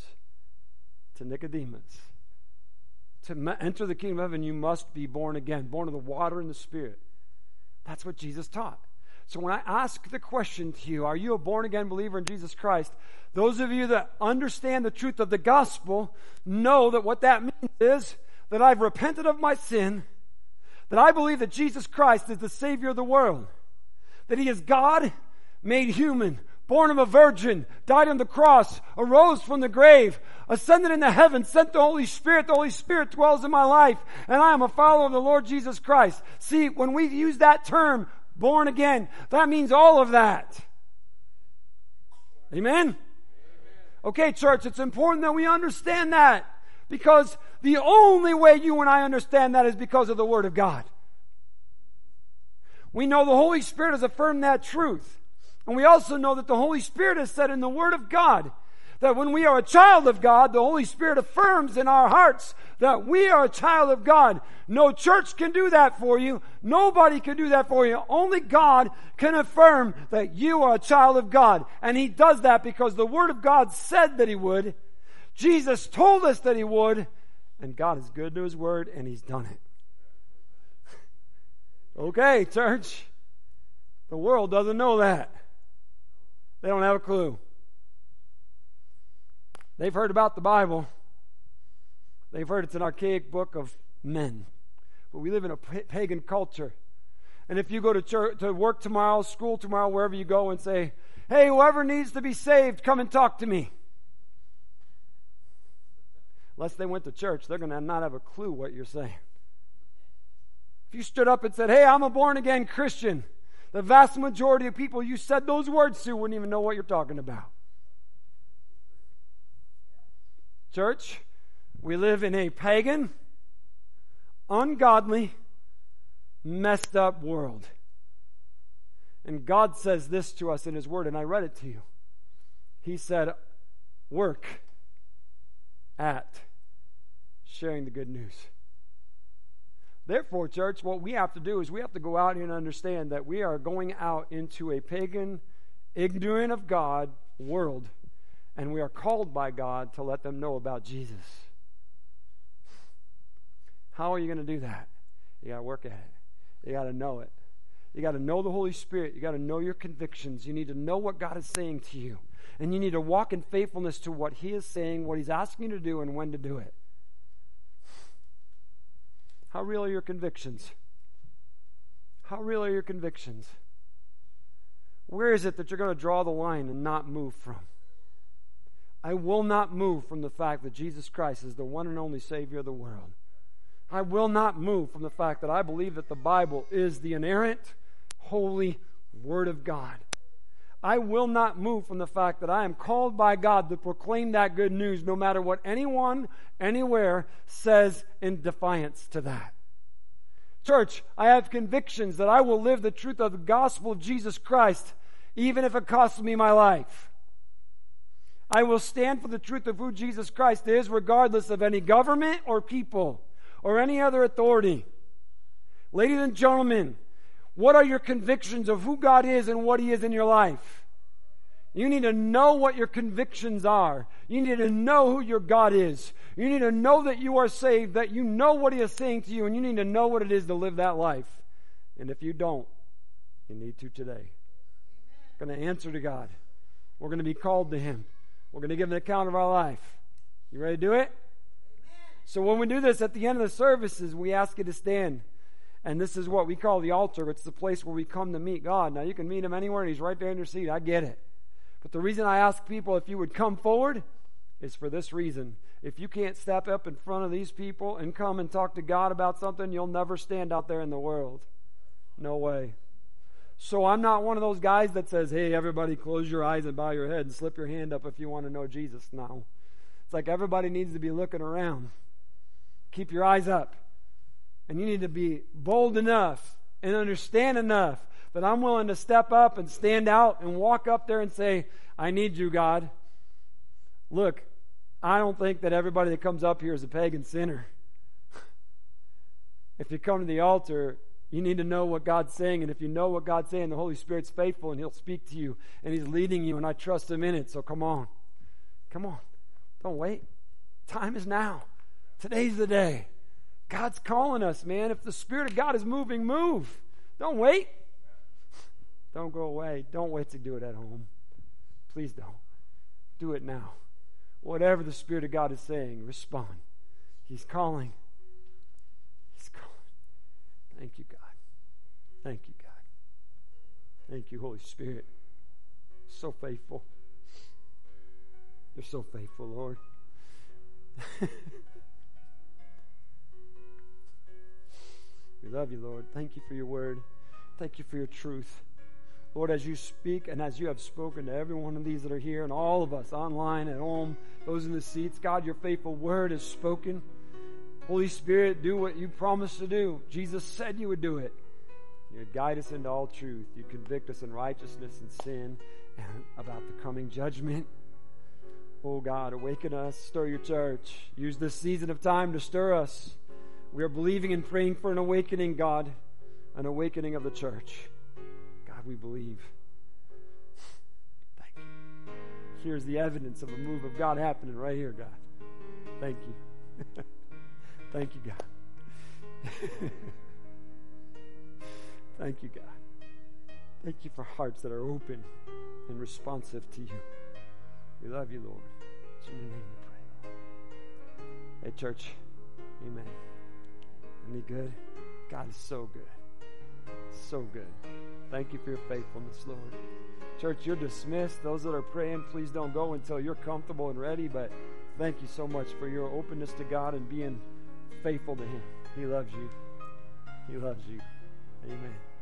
to Nicodemus. To enter the kingdom of heaven, you must be born again, born of the water and the Spirit. That's what Jesus taught. So when I ask the question to you, are you a born again believer in Jesus Christ? Those of you that understand the truth of the gospel know that what that means is that I've repented of my sin, that I believe that Jesus Christ is the Savior of the world, that He is God made human, born of a virgin, died on the cross, arose from the grave, ascended into heaven, sent the Holy Spirit. The Holy Spirit dwells in my life, and I am a follower of the Lord Jesus Christ. See, when we use that term, born again, that means all of that. Amen? Okay, church, it's important that we understand that because the only way you and I understand that is because of the Word of God. We know the Holy Spirit has affirmed that truth. And we also know that the Holy Spirit has said in the Word of God that when we are a child of God, the Holy Spirit affirms in our hearts that we are a child of God. No church can do that for you. Nobody can do that for you. Only God can affirm that you are a child of God. And He does that because the Word of God said that He would. Jesus told us that He would. And God is good to His Word and He's done it. okay, church. The world doesn't know that. They don't have a clue. They've heard about the Bible. They've heard it's an archaic book of men. But we live in a pagan culture. And if you go to church, to work tomorrow, school tomorrow, wherever you go and say, "Hey, whoever needs to be saved, come and talk to me." Unless they went to church, they're going to not have a clue what you're saying. If you stood up and said, "Hey, I'm a born again Christian," The vast majority of people you said those words to wouldn't even know what you're talking about. Church, we live in a pagan, ungodly, messed up world. And God says this to us in His Word, and I read it to you. He said, Work at sharing the good news. Therefore, church, what we have to do is we have to go out and understand that we are going out into a pagan, ignorant of God world, and we are called by God to let them know about Jesus. How are you going to do that? You got to work at it. You got to know it. You got to know the Holy Spirit. You got to know your convictions. You need to know what God is saying to you. And you need to walk in faithfulness to what He is saying, what He's asking you to do, and when to do it. How real are your convictions? How real are your convictions? Where is it that you're going to draw the line and not move from? I will not move from the fact that Jesus Christ is the one and only Savior of the world. I will not move from the fact that I believe that the Bible is the inerrant, holy Word of God. I will not move from the fact that I am called by God to proclaim that good news no matter what anyone, anywhere says in defiance to that. Church, I have convictions that I will live the truth of the gospel of Jesus Christ, even if it costs me my life. I will stand for the truth of who Jesus Christ is, regardless of any government or people or any other authority. Ladies and gentlemen, what are your convictions of who God is and what He is in your life? You need to know what your convictions are. You need to know who your God is. You need to know that you are saved, that you know what He is saying to you, and you need to know what it is to live that life. And if you don't, you need to today. Going to answer to God. We're going to be called to Him. We're going to give an account of our life. You ready to do it? So when we do this at the end of the services, we ask you to stand. And this is what we call the altar. It's the place where we come to meet God. Now, you can meet Him anywhere, and He's right there in your seat. I get it. But the reason I ask people if you would come forward is for this reason. If you can't step up in front of these people and come and talk to God about something, you'll never stand out there in the world. No way. So I'm not one of those guys that says, hey, everybody close your eyes and bow your head and slip your hand up if you want to know Jesus. No. It's like everybody needs to be looking around. Keep your eyes up. And you need to be bold enough and understand enough that I'm willing to step up and stand out and walk up there and say, I need you, God. Look, I don't think that everybody that comes up here is a pagan sinner. if you come to the altar, you need to know what God's saying. And if you know what God's saying, the Holy Spirit's faithful and He'll speak to you and He's leading you, and I trust Him in it. So come on. Come on. Don't wait. Time is now. Today's the day. God's calling us, man. If the Spirit of God is moving, move. Don't wait. Don't go away. Don't wait to do it at home. Please don't. Do it now. Whatever the Spirit of God is saying, respond. He's calling. He's calling. Thank you, God. Thank you, God. Thank you, Holy Spirit. So faithful. You're so faithful, Lord. we love you, Lord. Thank you for your word. Thank you for your truth. Lord, as you speak and as you have spoken to every one of these that are here and all of us online, at home, those in the seats, God, your faithful word is spoken. Holy Spirit, do what you promised to do. Jesus said you would do it. You'd guide us into all truth. You'd convict us in righteousness and sin and about the coming judgment. Oh God, awaken us, stir your church. Use this season of time to stir us. We are believing and praying for an awakening, God, an awakening of the church. God, we believe. Thank you. Here's the evidence of a move of God happening right here, God. Thank you. Thank you, God. Thank you, God. Thank you for hearts that are open and responsive to you. We love you, Lord. It's in your name we pray, Hey, church. Amen. He good? God is so good. So good. Thank you for your faithfulness, Lord. Church, you're dismissed. Those that are praying, please don't go until you're comfortable and ready. But thank you so much for your openness to God and being faithful to Him. He loves you. He loves you. Amen.